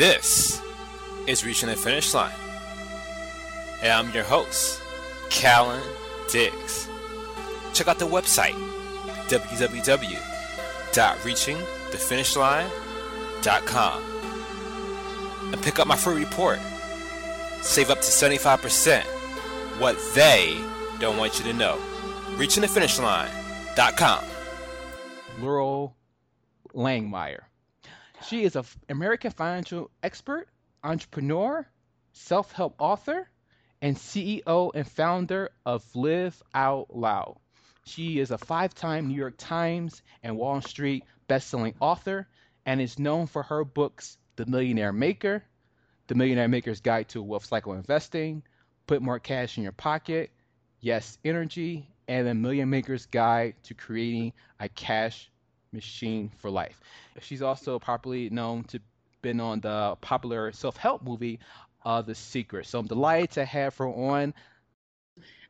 This is Reaching the Finish Line. And I'm your host, Callan Diggs. Check out the website, www.reachingthefinishline.com. And pick up my free report. Save up to 75% what they don't want you to know. ReachingTheFinishLine.com. Loral Langemeier. She is an American financial expert, entrepreneur, self help author, and CEO and founder of Live Out Loud. She is a five time New York Times and Wall Street bestselling author and is known for her books The Millionaire Maker, The Millionaire Maker's Guide to Wealth Cycle Investing, Put More Cash in Your Pocket, Yes Energy, and The Million Maker's Guide to Creating a Cash Machine for Life. She's also popularly known to been on the popular self-help movie uh, The Secret. So I'm delighted to have her on.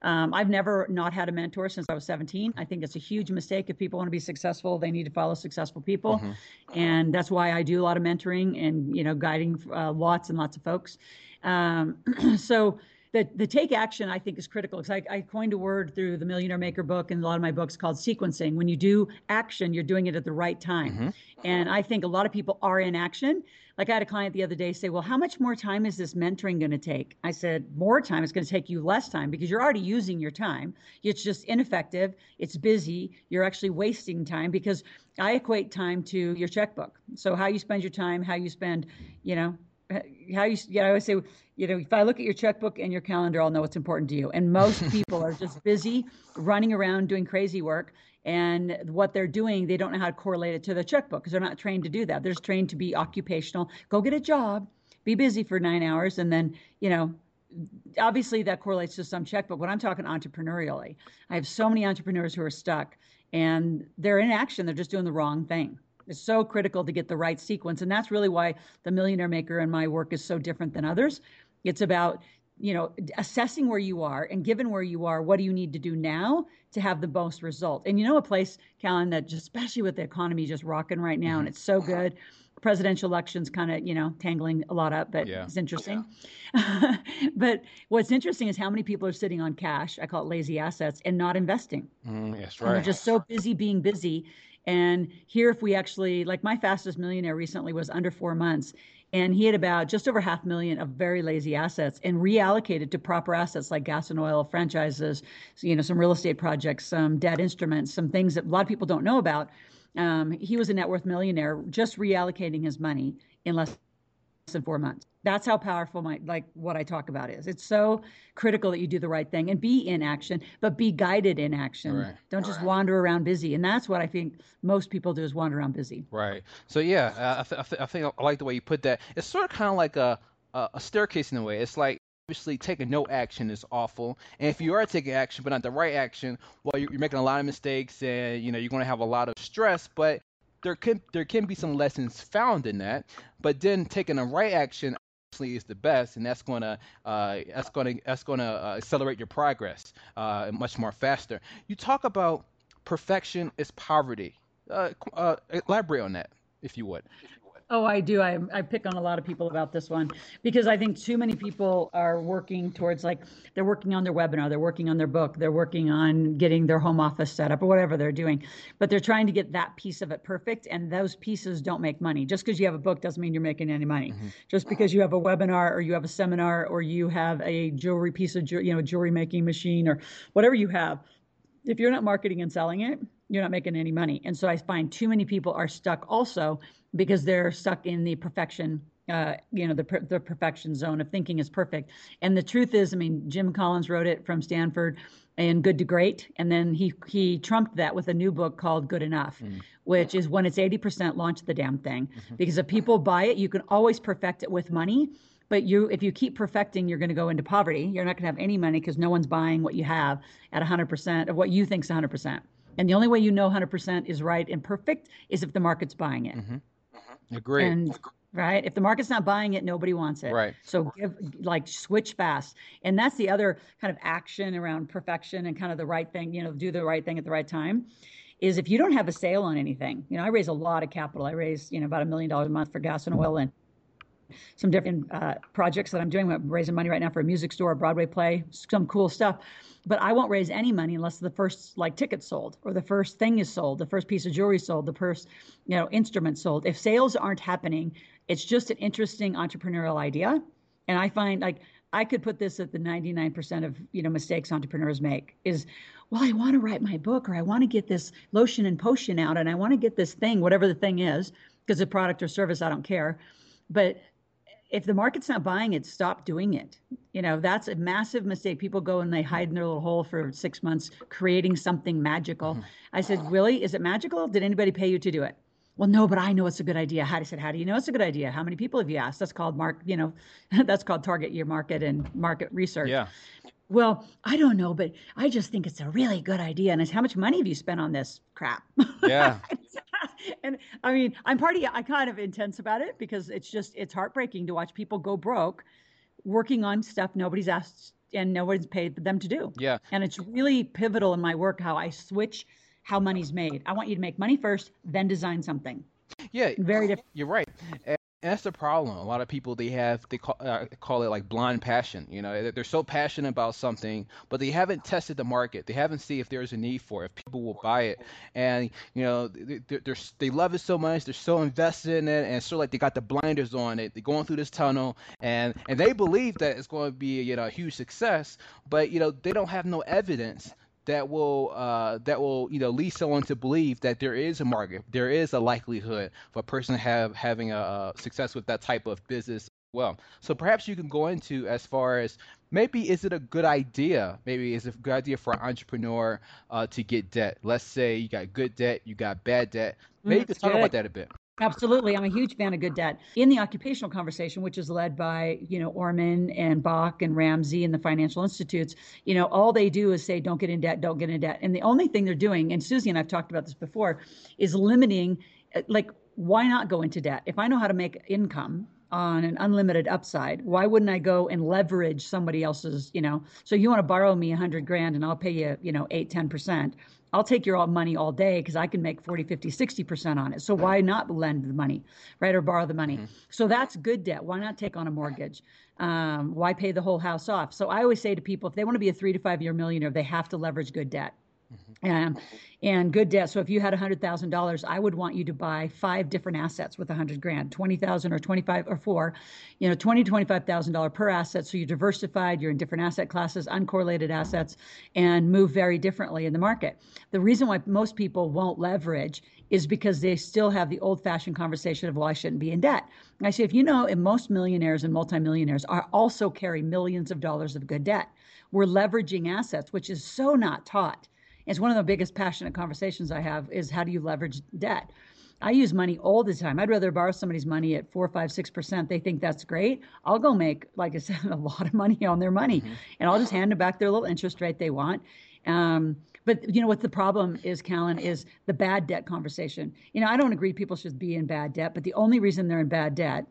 Um, I've never not had a mentor since I was 17. I think it's a huge mistake. If people want to be successful, they need to follow successful people, mm-hmm. and that's why I do a lot of mentoring and you know guiding uh, lots and lots of folks. Um, so the, the take action I think is critical because I, I, coined a word through the Millionaire Maker book and a lot of my books called sequencing. When you do action, you're doing it at the right time. Mm-hmm. And I think a lot of people are in action. Like I had a client the other day say, Well, how much more time is this mentoring going to take? I said, More time. It's going to take you less time because you're already using your time. It's just ineffective. It's busy. You're actually wasting time because I equate time to your checkbook. So how you spend your time, how you spend, you know, how you, you know, I always say, you know, if I look at your checkbook and your calendar, I'll know what's important to you. And most people are just busy running around doing crazy work. And what they're doing, they don't know how to correlate it to their checkbook because they're not trained to do that. They're just trained to be occupational. Go get a job, be busy for nine hours, and then, you know, obviously that correlates to some checkbook. But I'm talking entrepreneurially. I have so many entrepreneurs who are stuck and they're in action. They're just doing the wrong thing. It's so critical to get the right sequence. And that's really why the Millionaire Maker and my work is so different than others. It's about you know assessing where you are and given where you are what do you need to do now to have the most result and you know a place callan that just especially with the economy just rocking right now and mm-hmm. it's so good presidential elections kind of you know tangling a lot up but yeah. it's interesting yeah. but what's interesting is how many people are sitting on cash i call it lazy assets and not investing mm, that's right and they're just so busy being busy and here, if we actually, like my fastest millionaire recently was under four months, and he had about just over half million of very lazy assets and reallocated to proper assets like gas and oil franchises, you know, some real estate projects, some debt instruments, some things that a lot of people don't know about. Um, he was a net worth millionaire just reallocating his money in less than four months. That's how powerful my like what I talk about is. It's so critical that you do the right thing and be in action, but be guided in action. Right. Don't just right. wander around busy. And that's what I think most people do is wander around busy. Right. So yeah, I, th- I, th- I think I like the way you put that. It's sort of kind of like a, a a staircase in a way. It's like obviously taking no action is awful and if you are taking action but not the right action well you're, making a lot of mistakes and you know you're going to have a lot of stress but there can there can be some lessons found in that but then taking the right action is the best, and that's gonna uh, that's gonna that's gonna uh, accelerate your progress uh, much more faster. You talk about perfection is poverty. Uh, uh, elaborate on that, if you would. Oh, I do. I, I pick on a lot of people about this one because I think too many people are working towards like they're working on their webinar, they're working on their book, they're working on getting their home office set up or whatever they're doing, but they're trying to get that piece of it perfect. And those pieces don't make money. Just because you have a book doesn't mean you're making any money. Mm-hmm. Just because you have a webinar or you have a seminar or you have a jewelry piece of, you know, jewelry making machine or whatever you have, if you're not marketing and selling it, you're not making any money. And so I find too many people are stuck also because they're stuck in the perfection uh, you know the the perfection zone of thinking is perfect and the truth is i mean jim collins wrote it from stanford and good to great and then he he trumped that with a new book called good enough mm. which is when it's 80% launch the damn thing mm-hmm. because if people buy it you can always perfect it with money but you if you keep perfecting you're going to go into poverty you're not going to have any money because no one's buying what you have at 100% of what you think is 100% and the only way you know 100% is right and perfect is if the market's buying it mm-hmm. Agree. And right, if the market's not buying it, nobody wants it. Right. So give like switch fast, and that's the other kind of action around perfection and kind of the right thing. You know, do the right thing at the right time. Is if you don't have a sale on anything, you know, I raise a lot of capital. I raise, you know, about a million dollars a month for gas and oil and some different uh, projects that I'm doing. I'm raising money right now for a music store, a Broadway play, some cool stuff. But I won't raise any money unless the first like ticket sold or the first thing is sold, the first piece of jewelry sold, the first you know instrument sold. If sales aren't happening, it's just an interesting entrepreneurial idea. And I find like I could put this at the 99% of you know mistakes entrepreneurs make is well I want to write my book or I want to get this lotion and potion out and I want to get this thing whatever the thing is because a product or service I don't care but if the market's not buying it stop doing it you know that's a massive mistake people go and they hide in their little hole for 6 months creating something magical mm-hmm. I said really is it magical did anybody pay you to do it well, no, but I know it's a good idea. How I said, how do you know it's a good idea? How many people have you asked? That's called mark, you know, that's called target your market and market research. Yeah. Well, I don't know, but I just think it's a really good idea. And it's how much money have you spent on this crap? Yeah. and I mean, I'm party. I kind of intense about it because it's just it's heartbreaking to watch people go broke, working on stuff nobody's asked and nobody's paid them to do. Yeah. And it's really pivotal in my work how I switch how money's made. I want you to make money first, then design something. Yeah, very different. You're right. And that's the problem. A lot of people they have they call, uh, call it like blind passion. You know, they're so passionate about something, but they haven't tested the market. They haven't seen if there's a need for it, if people will buy it, and you know, they, they love it so much. They're so invested in it, and of like they got the blinders on it. They're going through this tunnel, and and they believe that it's going to be you know a huge success, but you know they don't have no evidence that will uh, that will you know lead someone to believe that there is a market, there is a likelihood for a person have having a, a success with that type of business. As well, so perhaps you can go into as far as maybe is it a good idea? Maybe is it a good idea for an entrepreneur uh, to get debt? Let's say you got good debt, you got bad debt. Maybe mm, you could talk good. about that a bit. Absolutely. I'm a huge fan of good debt. In the occupational conversation, which is led by, you know, Orman and Bach and Ramsey and the financial institutes, you know, all they do is say, don't get in debt, don't get in debt. And the only thing they're doing, and Susie and I've talked about this before, is limiting, like, why not go into debt? If I know how to make income, on an unlimited upside why wouldn't i go and leverage somebody else's you know so you want to borrow me a hundred grand and i'll pay you you know eight ten percent I'll take your money all day because I can make 40, 50, 60% on it. So why not lend the money, right? Or borrow the money. Mm-hmm. So that's good debt. Why not take on a mortgage? Um, why pay the whole house off? So I always say to people, if they want to be a three to five year millionaire, they have to leverage good debt. Um, and good debt. So if you had $100,000, I would want you to buy five different assets with 100 grand, 20,000 or 25 or four, you know, 20, $25,000 per asset. So you're diversified, you're in different asset classes, uncorrelated assets, and move very differently in the market. The reason why most people won't leverage is because they still have the old fashioned conversation of, well, I shouldn't be in debt. And I say, if you know, if most millionaires and multimillionaires are also carry millions of dollars of good debt, we're leveraging assets, which is so not taught it's one of the biggest passionate conversations I have is how do you leverage debt? I use money all the time. I'd rather borrow somebody's money at four, five, six percent. They think that's great. I'll go make, like I said, a lot of money on their money, mm-hmm. and I'll just hand them back their little interest rate they want. Um, but you know what the problem is, Callan, is the bad debt conversation. You know, I don't agree people should be in bad debt, but the only reason they're in bad debt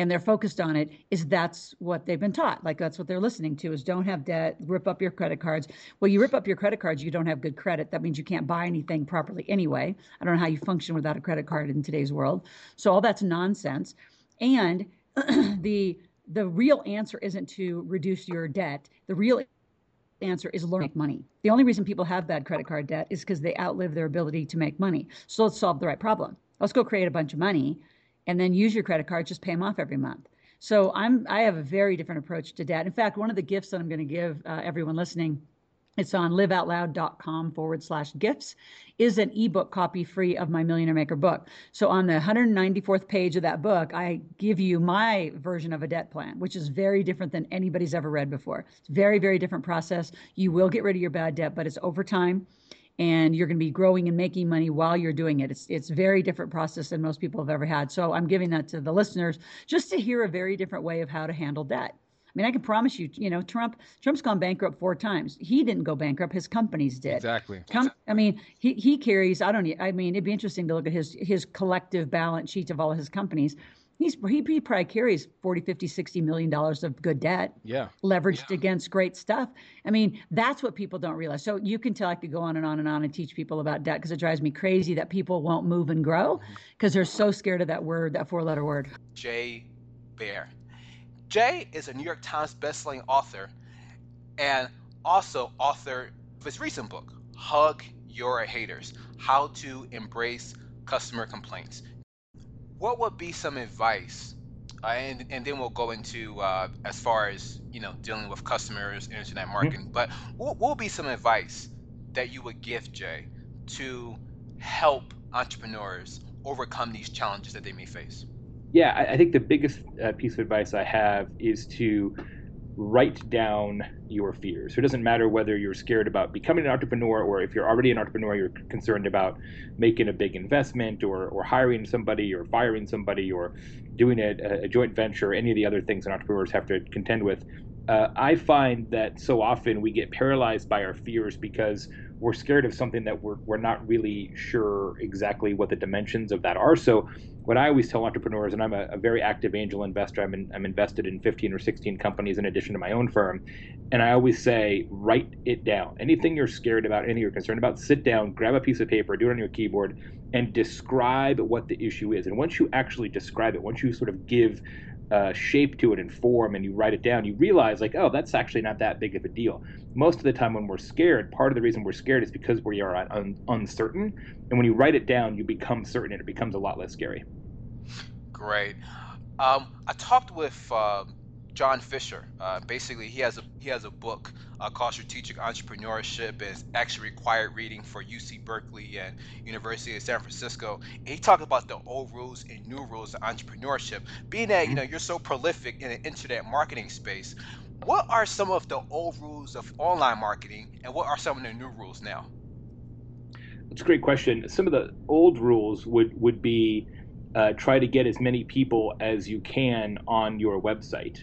and they're focused on it is that's what they've been taught. Like that's what they're listening to is don't have debt rip up your credit cards. Well you rip up your credit cards you don't have good credit. That means you can't buy anything properly anyway. I don't know how you function without a credit card in today's world. So all that's nonsense. And the the real answer isn't to reduce your debt. The real answer is learn to make money. The only reason people have bad credit card debt is because they outlive their ability to make money. So let's solve the right problem. Let's go create a bunch of money and then use your credit card, just pay them off every month. So I'm I have a very different approach to debt. In fact, one of the gifts that I'm going to give uh, everyone listening, it's on liveoutloud.com forward slash gifts, is an ebook copy free of my Millionaire Maker book. So on the 194th page of that book, I give you my version of a debt plan, which is very different than anybody's ever read before. It's very very different process. You will get rid of your bad debt, but it's over time and you're going to be growing and making money while you're doing it. It's it's very different process than most people have ever had. So I'm giving that to the listeners just to hear a very different way of how to handle debt. I mean, I can promise you, you know, Trump Trump's gone bankrupt four times. He didn't go bankrupt; his companies did. Exactly. I mean, he he carries. I don't. I mean, it'd be interesting to look at his his collective balance sheets of all his companies he's he, he probably carries 40 50 60 million dollars of good debt yeah leveraged yeah. against great stuff i mean that's what people don't realize so you can tell i could go on and on and on and teach people about debt because it drives me crazy that people won't move and grow because mm-hmm. they're so scared of that word that four letter word jay Baer. Jay is a New York Times bestselling author and also author of his recent book, Hug Your Haters How to Embrace Customer Complaints. What would be some advice? Uh, and, and then we'll go into uh, as far as you know dealing with customers, internet mm-hmm. marketing. Mm-hmm. But what would be some advice that you would give Jay to help entrepreneurs overcome these challenges that they may face? Yeah, I, I think the biggest uh, piece of advice I have is to write down your fears. So it doesn't matter whether you're scared about becoming an entrepreneur or if you're already an entrepreneur, you're concerned about making a big investment or, or hiring somebody or firing somebody or doing a, a joint venture, any of the other things that entrepreneurs have to contend with. Uh, I find that so often we get paralyzed by our fears because we're scared of something that we're, we're not really sure exactly what the dimensions of that are. So what I always tell entrepreneurs, and I'm a, a very active angel investor, I'm, in, I'm invested in 15 or 16 companies in addition to my own firm. And I always say, write it down. Anything you're scared about, anything you're concerned about, sit down, grab a piece of paper, do it on your keyboard, and describe what the issue is. And once you actually describe it, once you sort of give uh, shape to it and form and you write it down, you realize like, oh, that's actually not that big of a deal. Most of the time when we're scared, part of the reason we're scared is because we are un- uncertain. And when you write it down, you become certain and it becomes a lot less scary. Great. Um, I talked with uh, John Fisher. Uh, basically, he has a he has a book uh, called Strategic Entrepreneurship. It's actually required reading for UC Berkeley and University of San Francisco. And he talked about the old rules and new rules of entrepreneurship. Being that you know you're so prolific in the internet marketing space, what are some of the old rules of online marketing, and what are some of the new rules now? That's a great question. Some of the old rules would would be uh, try to get as many people as you can on your website.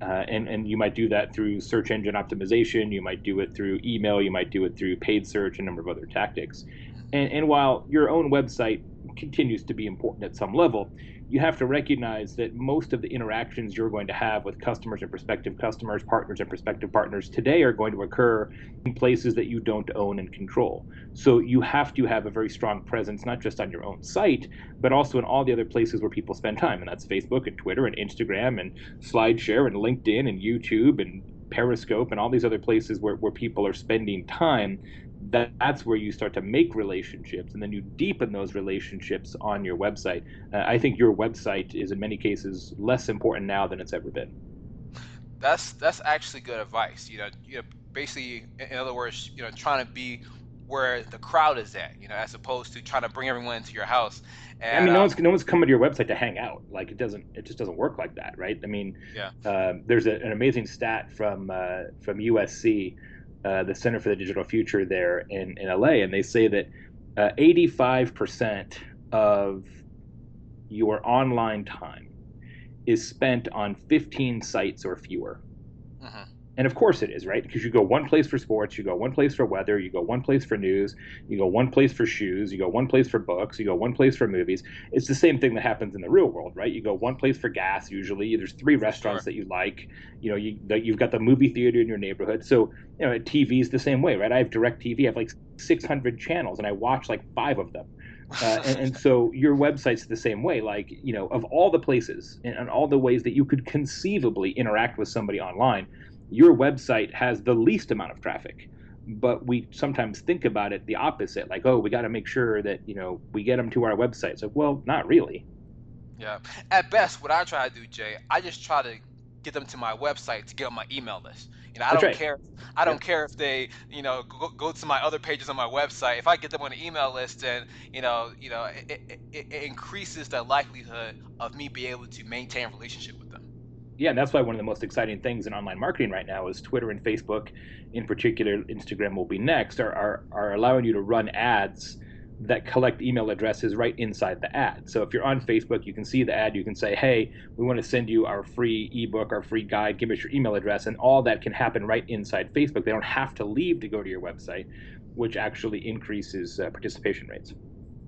Uh, and, and you might do that through search engine optimization. You might do it through email. You might do it through paid search, a number of other tactics. And, and while your own website continues to be important at some level, you have to recognize that most of the interactions you're going to have with customers and prospective customers, partners and prospective partners today are going to occur in places that you don't own and control. So you have to have a very strong presence, not just on your own site, but also in all the other places where people spend time. And that's Facebook and Twitter and Instagram and SlideShare and LinkedIn and YouTube and Periscope and all these other places where, where people are spending time that, that's where you start to make relationships and then you deepen those relationships on your website. Uh, I think your website is in many cases less important now than it's ever been. That's that's actually good advice. You know, you know, basically, in other words, you know, trying to be where the crowd is at, you know, as opposed to trying to bring everyone into your house. And, I mean, no one's no one's coming to your website to hang out. Like it doesn't, it just doesn't work like that, right? I mean, yeah. Uh, there's a, an amazing stat from uh, from USC uh, the Center for the Digital Future there in, in LA, and they say that uh, 85% of your online time is spent on 15 sites or fewer. Uh-huh. And of course it is, right? Because you go one place for sports, you go one place for weather, you go one place for news, you go one place for shoes, you go one place for books, you go one place for movies. It's the same thing that happens in the real world, right? You go one place for gas usually. There's three restaurants sure. that you like. You know, you you've got the movie theater in your neighborhood. So, you know, TV is the same way, right? I have DirecTV. I have like 600 channels and I watch like 5 of them. Uh, and, and, so your website's the same way. Like, you know, of all the places and, and, all the ways that you could conceivably interact with somebody online, your website has the least amount of traffic but we sometimes think about it the opposite like oh we got to make sure that you know we get them to our website. So well not really. Yeah. At best what i try to do jay i just try to get them to my website to get on my email list. You know i That's don't right. care i don't yeah. care if they you know go, go, to my other pages on my website. If i get them on the email list then you know you know it, it, it increases the likelihood of me being able to maintain a relationship with them yeah, and that's why one of the most exciting things in online marketing right now is Twitter and Facebook, in particular, Instagram will be next, are, are, are allowing you to run ads that collect email addresses right inside the ad. So if you're on Facebook, you can see the ad, you can say, hey, we want to send you our free ebook, our free guide, give us your email address, and all that can happen right inside Facebook. They don't have to leave to go to your website, which actually increases uh, participation rates.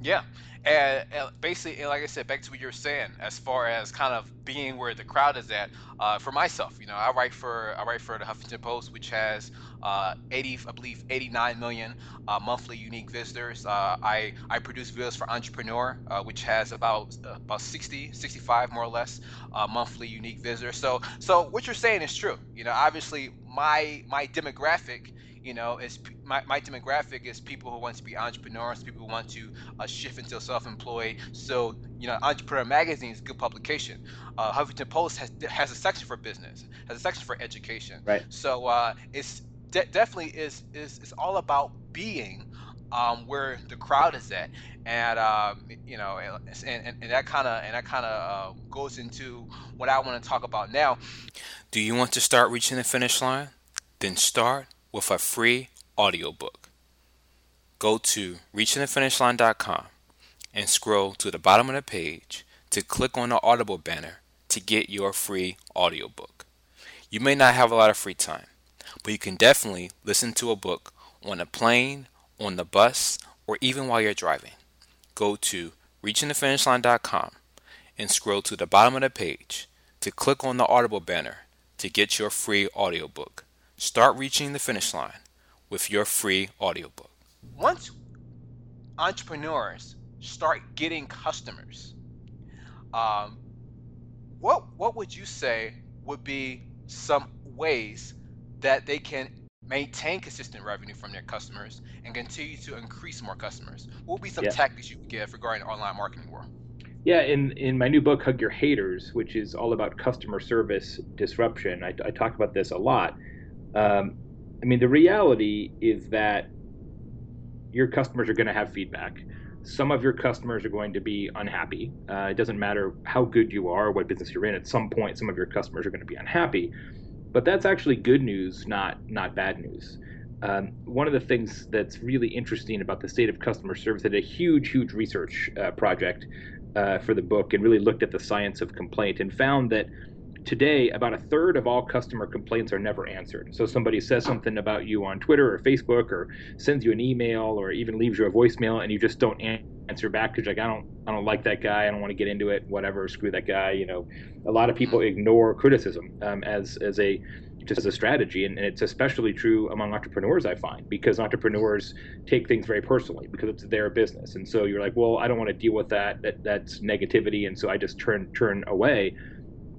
Yeah, and, and, basically, and like I said, back to what you were saying, as far as kind of being where the crowd is at. Uh, for myself, you know, I write for I write for the Huffington Post, which has uh, 80, I believe, 89 million uh, monthly unique visitors. Uh, I I produce videos for Entrepreneur, uh, which has about uh, about 60, 65 more or less monthly unique visitors. So so what you're saying is true. You know, obviously my my demographic you know, is my, my demographic is people who want to be entrepreneurs, people who want to uh, shift into self-employed. So, you know, Entrepreneur Magazine is a good publication. Uh, Huffington Post has has a section for business, has a section for education. Right. So uh, it's de- definitely is is is all about being um, where the crowd is at, and um, you know, and, and, and that kind of and that kind of uh, goes into what I want to talk about now. Do you want to start reaching the finish line? Then start with a free audiobook. Go to reachingthefinishline.com and scroll to the bottom of the page to click on the Audible banner to get your free audiobook. You may not have a lot of free time, but you can definitely listen to a book on a plane, on the bus, or even while you're driving. Go to reachingthefinishline.com and scroll to the bottom of the page to click on the Audible banner to get your free audiobook. Start reaching the finish line with your free audiobook. Once entrepreneurs start getting customers, um, what what would you say would be some ways that they can maintain consistent revenue from their customers and continue to increase more customers? What would be some yeah. tactics you would give regarding the online marketing world? Yeah, in, in my new book, Hug Your Haters, which is all about customer service disruption, I, I talk about this a lot. Um, I mean, the reality is that your customers are going to have feedback. Some of your customers are going to be unhappy. Uh, it doesn't matter how good you are, what business you're in. At some point, some of your customers are going to be unhappy. But that's actually good news, not not bad news. Um, one of the things that's really interesting about the state of customer service, did a huge, huge research uh, project uh, for the book and really looked at the science of complaint and found that today about a third of all customer complaints are never answered. So somebody says something about you on twitter or facebook or sends you an email or even leaves you a voicemail and you just don't answer back because like i don't i don't like that guy. I don't want to get into it. Whatever screw that guy you know. A lot of people ignore criticism um, as as a just as a strategy and, and, it's especially true among entrepreneurs i find because entrepreneurs take things very personally because it's their business. And so you're like well i don't want to deal with that, that that's negativity and so i just turn turn away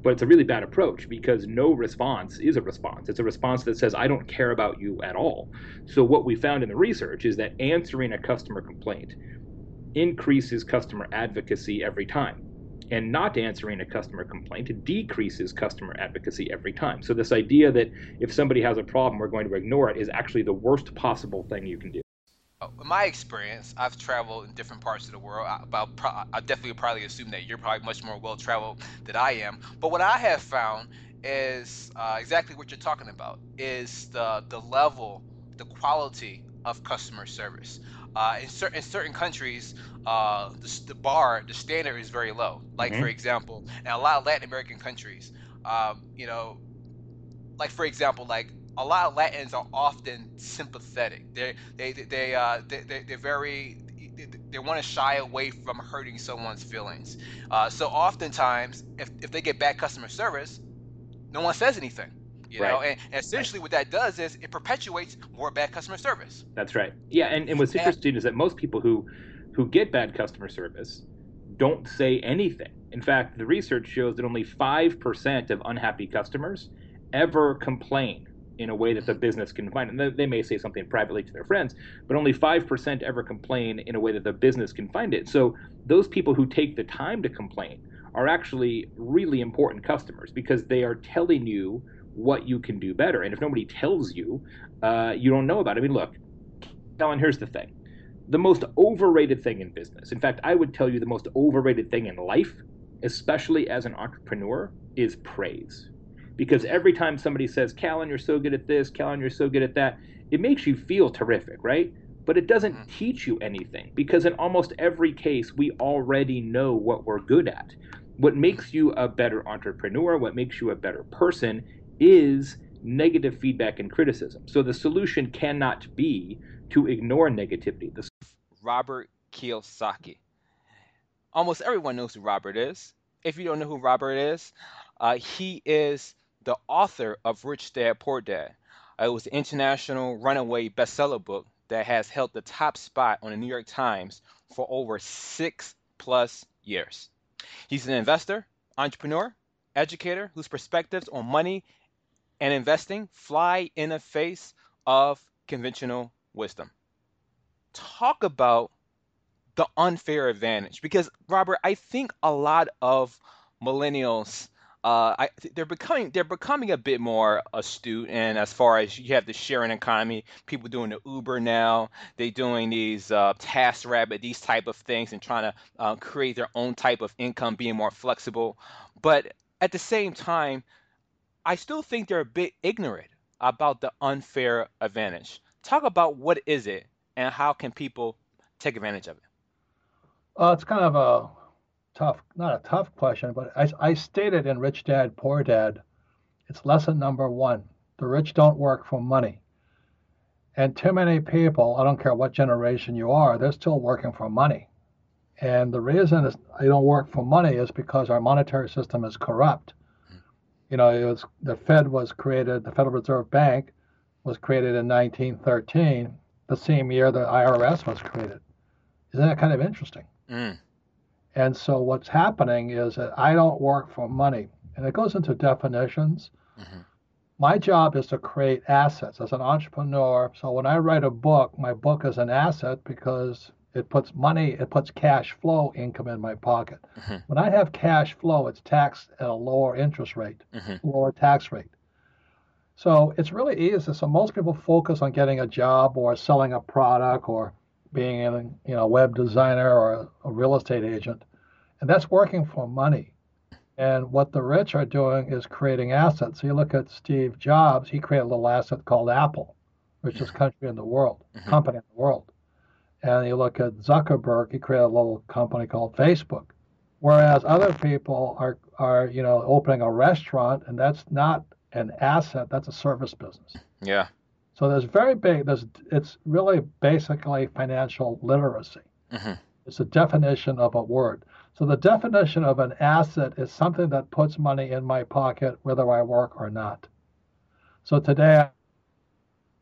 but it's a really bad approach because no response is a response. It's a response that says, I don't care about you at all. So, what we found in the research is that answering a customer complaint increases customer advocacy every time. And not answering a customer complaint decreases customer advocacy every time. So, this idea that if somebody has a problem, we're going to ignore it is actually the worst possible thing you can do in my experience, I've traveled in different parts of the world. I, about, I definitely probably assume that you're probably much more well traveled than I am. But what I have found is uh, exactly what you're talking about: is the the level, the quality of customer service. Uh, in, certain in certain countries, uh, the, the, bar, the standard is very low. Like mm-hmm. for example, in a lot of Latin American countries, um, you know, like for example, like a lot of Latins are often sympathetic. They they they uh they, they're very they, they want to shy away from hurting someone's feelings. Uh, so oftentimes, if, if they get bad customer service, no one says anything. You right. know, and, and essentially right. what that does is it perpetuates more bad customer service. That's right. Yeah, and, and what's interesting and, is that most people who who get bad customer service don't say anything. In fact, the research shows that only five percent of unhappy customers ever complain in a way that the business can find. It. And they may say something privately to their friends, but only 5% ever complain in a way that the business can find it. So those people who take the time to complain are actually really important customers because they are telling you what you can do better. And if nobody tells you, uh, you don't know about it. I mean, look, Alan, here's the thing. The most overrated thing in business, in fact, I would tell you the most overrated thing in life, especially as an entrepreneur, is praise because every time somebody says, Callan, you're so good at this, Callan, you're so good at that, it makes you feel terrific, right? But it doesn't mm-hmm. teach you anything because in almost every case, we already know what we're good at. What makes you a better entrepreneur, what makes you a better person is negative feedback and criticism. So the solution cannot be to ignore negativity. The Robert Kiyosaki. Almost everyone knows who Robert is. If you don't know who Robert is, uh, he is the author of Rich Dad Poor Dad. Uh, it was the international runaway bestseller book that has held the top spot on the New York Times for over six plus years. He's an investor, entrepreneur, educator whose perspectives on money and investing fly in the face of conventional wisdom. Talk about the unfair advantage because Robert, I think a lot of millennials uh, I, they're becoming they're becoming a bit more astute. And as far as you have the sharing economy, people doing the Uber now, they doing these uh, TaskRabbit, these type of things, and trying to uh, create their own type of income, being more flexible. But at the same time, I still think they're a bit ignorant about the unfair advantage. Talk about what is it and how can people take advantage of it. Uh, it's kind of a tough, not a tough question, but I, I stated in Rich Dad, Poor Dad, it's lesson number one. The rich don't work for money. And too many people, I don't care what generation you are, they're still working for money. And the reason is they don't work for money is because our monetary system is corrupt. You know, it was the Fed was created, the Federal Reserve Bank was created in 1913, the same year the IRS was created. Isn't that kind of interesting? Mm. And so what's happening is that I don't work for money. And it goes into definitions. Mm-hmm. My job is to create assets as an entrepreneur. So when I write a book, my book is an asset because it puts money, it puts cash flow income in my pocket. Mm-hmm. When I have cash flow, it's taxed at a lower interest rate, mm-hmm. lower tax rate. So it's really easy. So most people focus on getting a job or selling a product or being a you know web designer or a, real estate agent, and that's working for money. And what the rich are doing is creating assets. So you look at Steve Jobs; he created a little asset called Apple, richest mm-hmm. country in the world, mm-hmm. company in the world. And you look at Zuckerberg; he created a little company called Facebook. Whereas other people are are you know opening a restaurant, and that's not an asset; that's a service business. Yeah. So there's very big. There's it's really basically financial literacy. Mm-hmm. It's a definition of a word. So the definition of an asset is something that puts money in my pocket whether I work or not. So today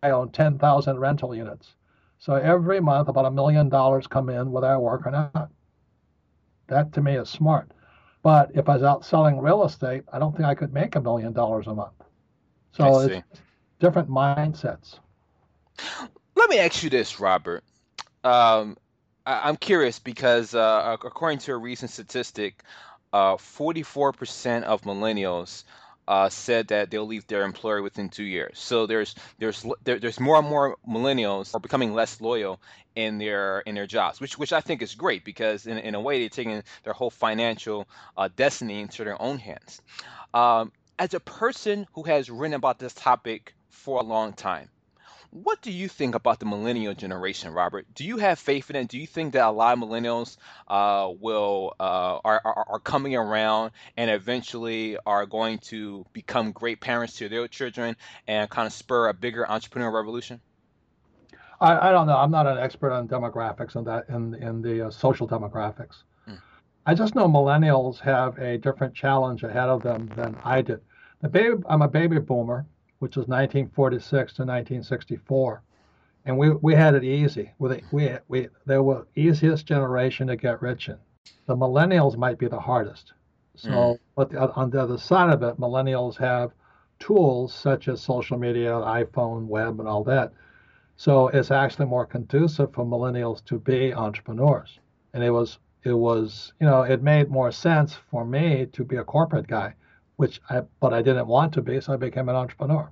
I own 10,000 rental units. So every month about a million dollars come in whether I work or not. That to me is smart. But if I was out selling real estate, I don't think I could make a million dollars a month. So it's different mindsets. Let me ask you this, Robert. Um, I, am curious because uh, according to a recent statistic, uh, 44% of millennials uh, said that they'll leave their employer within two years. So there's there's there, there's more and more millennials are becoming less loyal in their in their jobs, which which I think is great because in, in a way they're taking their whole financial uh, destiny into their own hands. Um, as a person who has written about this topic for a long time. What do you think about the millennial generation, Robert? Do you have faith in it? Do you think that a lot of millennials uh, will uh, are, are, are coming around and eventually are going to become great parents to their children and kind of spur a bigger entrepreneurial revolution? I, I don't know. I'm not an expert on demographics and that in in the uh, social demographics. Hmm. I just know millennials have a different challenge ahead of them than I did. The baby, I'm a baby boomer, which was 1946 to 1964. And we, we had it easy. We, we, we, they were easiest generation to get rich in. The millennials might be the hardest. So, mm. but the, on the other side of it, millennials have tools such as social media, iPhone, web, and all that. So it's actually more conducive for millennials to be entrepreneurs. And it was, it was, you know, it made more sense for me to be a corporate guy which I, but I didn't want to be, so I became an entrepreneur.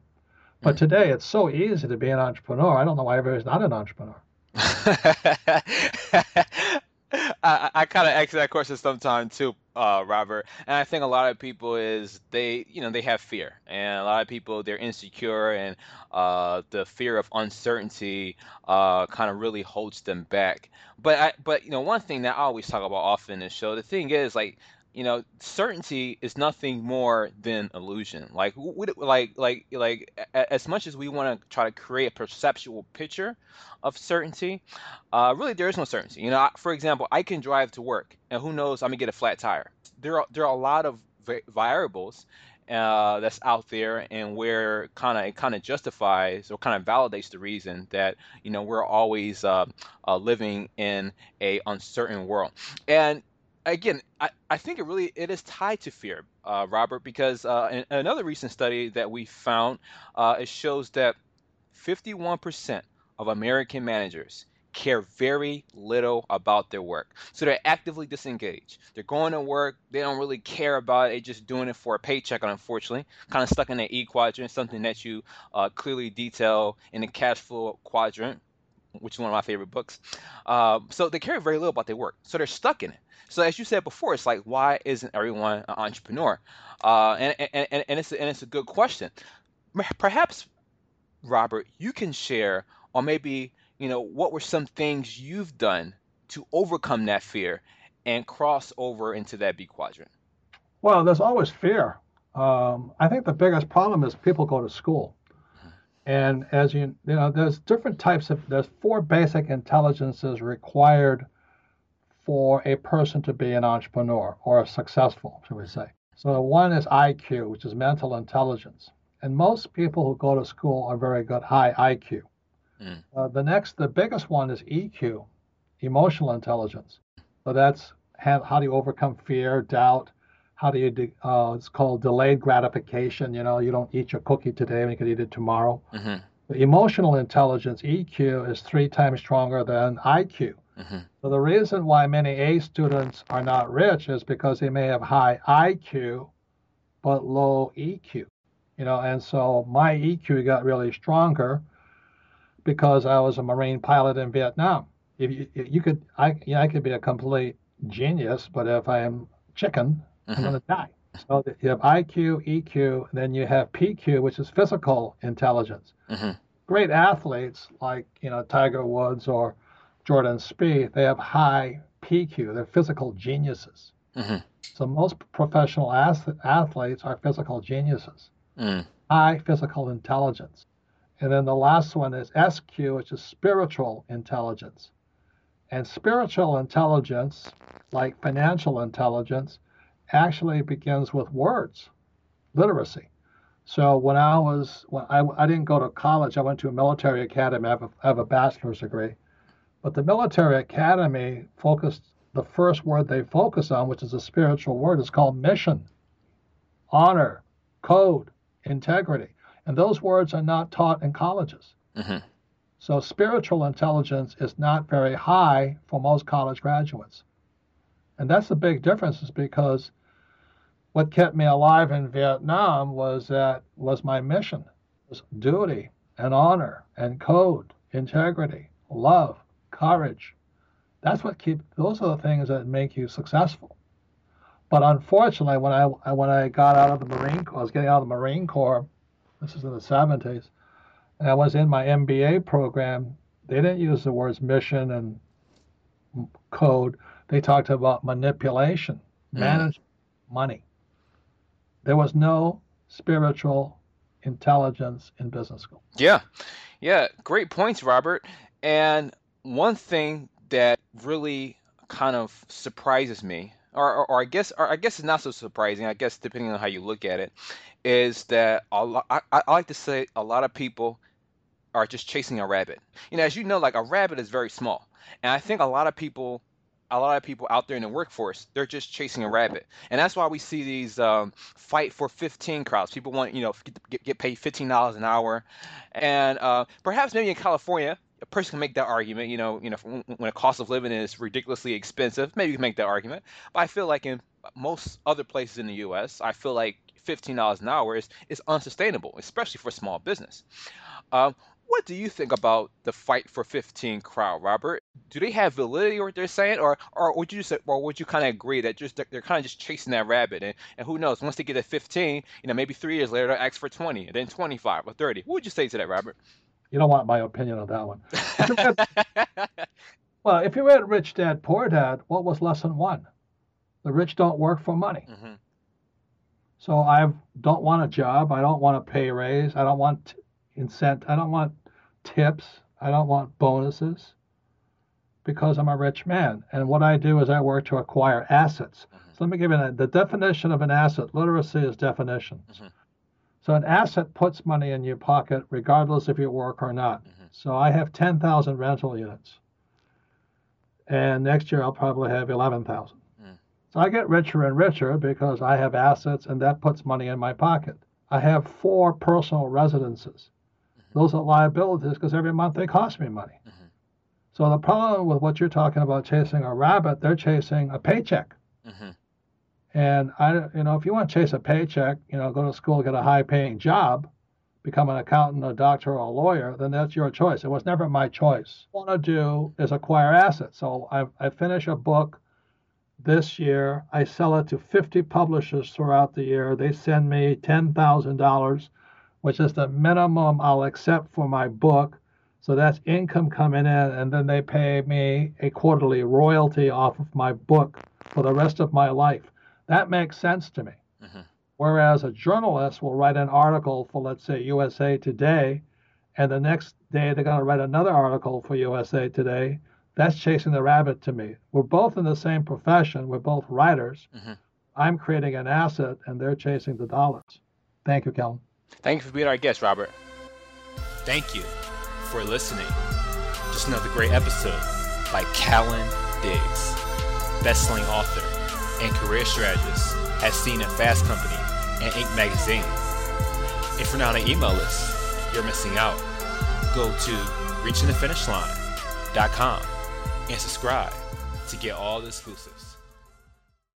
But mm. today it's so easy to be an entrepreneur. I don't know why everybody's not an entrepreneur. I, I kind of ask that question sometimes too, uh, Robert. And I think a lot of people is they, you know, they have fear, and a lot of people they're insecure, and uh, the fear of uncertainty uh, kind of really holds them back. But I, but you know, one thing that I always talk about often in the show, the thing is like you know, certainty is nothing more than illusion. Like, we, like, like, like, as much as we want to try to create a perceptual picture of certainty, uh, really there is no certainty. You know, for example, I can drive to work, and who knows, I'm gonna get a flat tire. There are there are a lot of variables uh, that's out there and where kind of it kind of justifies or kind of validates the reason that you know we're always uh, uh, living in a uncertain world and again I, I think it really it is tied to fear uh, robert because uh, in another recent study that we found uh, it shows that 51% of american managers care very little about their work. So they're actively disengaged. They're going to work, they don't really care about it, just doing it for a paycheck, unfortunately. Kind of stuck in the E quadrant, something that you uh, clearly detail in the cash flow quadrant, which is one of my favorite books. Uh, so they care very little about their work. So they're stuck in it. So as you said before, it's like, why isn't everyone an entrepreneur? Uh, and, and, and, and, it's, and it's a good question. Perhaps, Robert, you can share, or maybe you know, what were some things you've done to overcome that fear and cross over into that B quadrant? Well, there's always fear. Um, I think the biggest problem is people go to school. And as you, you know, there's different types of, there's four basic intelligences required for a person to be an entrepreneur or a successful, should we say. So one is IQ, which is mental intelligence. And most people who go to school are very good high IQ. Mm. Uh, the next, the biggest one is EQ, emotional intelligence. So that's how, how do you overcome fear, doubt? How do you, de- uh, it's called delayed gratification. You know, you don't eat your cookie today and you can eat it tomorrow. Mm-hmm. Emotional intelligence, EQ, is three times stronger than IQ. Mm-hmm. So the reason why many A students are not rich is because they may have high IQ but low EQ. You know, and so my EQ got really stronger because I was a Marine pilot in Vietnam. If you, you could, I, you know, I could be a complete genius, but if I am chicken. I'm going to die. So you have IQ, EQ, then you have PQ, which is physical intelligence. Mm-hmm. Great athletes like you know Tiger Woods or Jordan Spieth, they have high PQ. They're physical geniuses. Mm-hmm. So most professional ath- athletes are physical geniuses. Mm. High physical intelligence. And then the last one is SQ, which is spiritual intelligence. And spiritual intelligence, like financial intelligence, actually begins with words, literacy. So when I was, when I, I didn't go to college, I went to a military academy. I have a, I have a bachelor's degree. But the military academy focused, the first word they focus on, which is a spiritual word, is called mission, honor, code, integrity. And those words are not taught in colleges. Mm-hmm. So spiritual intelligence is not very high for most college graduates. And that's the big difference is because what kept me alive in Vietnam was that was my mission was duty and honor and code, integrity, love, courage. That's what keep those are the things that make you successful. But unfortunately, when I when I got out of the Marine Corps, I was getting out of the Marine Corps, this is in the 70s. And I was in my MBA program. They didn't use the words mission and code. They talked about manipulation, mm. manage money. There was no spiritual intelligence in business school. Yeah. Yeah. Great points, Robert. And one thing that really kind of surprises me, or, or, or I guess, or I guess it's not so surprising. I guess depending on how you look at it, is that a lot, I, I like to say a lot of people are just chasing a rabbit. You know, as you know, like a rabbit is very small, and I think a lot of people, a lot of people out there in the workforce, they're just chasing a rabbit, and that's why we see these um, fight for 15 crowds. People want, you know, get, get paid $15 an hour, and uh, perhaps maybe in California, a person can make that argument. You know, you know, when the cost of living is ridiculously expensive, maybe you can make that argument. But I feel like in most other places in the U.S., I feel like $15 an hour is, is unsustainable, especially for small business. Um, what do you think about the fight for 15 crowd, Robert? Do they have validity what they're saying, or or would you say, or would you kind of agree that just they're kind of just chasing that rabbit, and, and who knows? Once they get at 15, you know, maybe three years later they'll ask for 20, and then 25 or 30. What would you say to that, Robert? You don't want my opinion on that one. If read, well, if you read Rich Dad Poor Dad, what was lesson one? The rich don't work for money. Mm-hmm. So I don't want a job. I don't want a pay raise. I don't want incent. I don't want tips. I don't want bonuses because I'm a rich man. And what I do is I work to acquire assets. Mm-hmm. So let me give you the, the definition of an asset. Literacy is definitions. Mhm. So an asset puts money in your pocket regardless if you work or not. Mhm. So I have 10,000 rental units. And next year I'll probably have 11,000. Mm. So I get richer and richer because I have assets and that puts money in my pocket. I have four personal residences. Those are liabilities because every month they cost me money. Mhm. So the problem with what you're talking about chasing a rabbit, they're chasing a paycheck. Mm-hmm. And I, you know, if you want to chase a paycheck, you know, go to school, get a high-paying job, become an accountant, a doctor, or a lawyer, then that's your choice. It was never my choice. What I want to do is acquire assets. So I, I finish a book this year. I sell it to 50 publishers throughout the year. They send me $10,000, which is the minimum I'll accept for my book. So that's income coming in, and then they pay me a quarterly royalty off of my book for the rest of my life. That makes sense to me. Mhm. Whereas a journalist will write an article for, let's say, USA Today, and the next day they're going to write another article for USA Today. That's chasing the rabbit to me. We're both in the same profession, we're both writers. Mhm. I'm creating an asset, and they're chasing the dollars. Thank you, Kellen. Thank you for being our guest, Robert. Thank you for listening. Just another great episode by Callan Diggs, best-selling author and career strategist, as seen at Fast Company and Inc. magazine. If you're not on an email list, you're missing out. Go to reachingthefinishline.com and subscribe to get all the exclusives.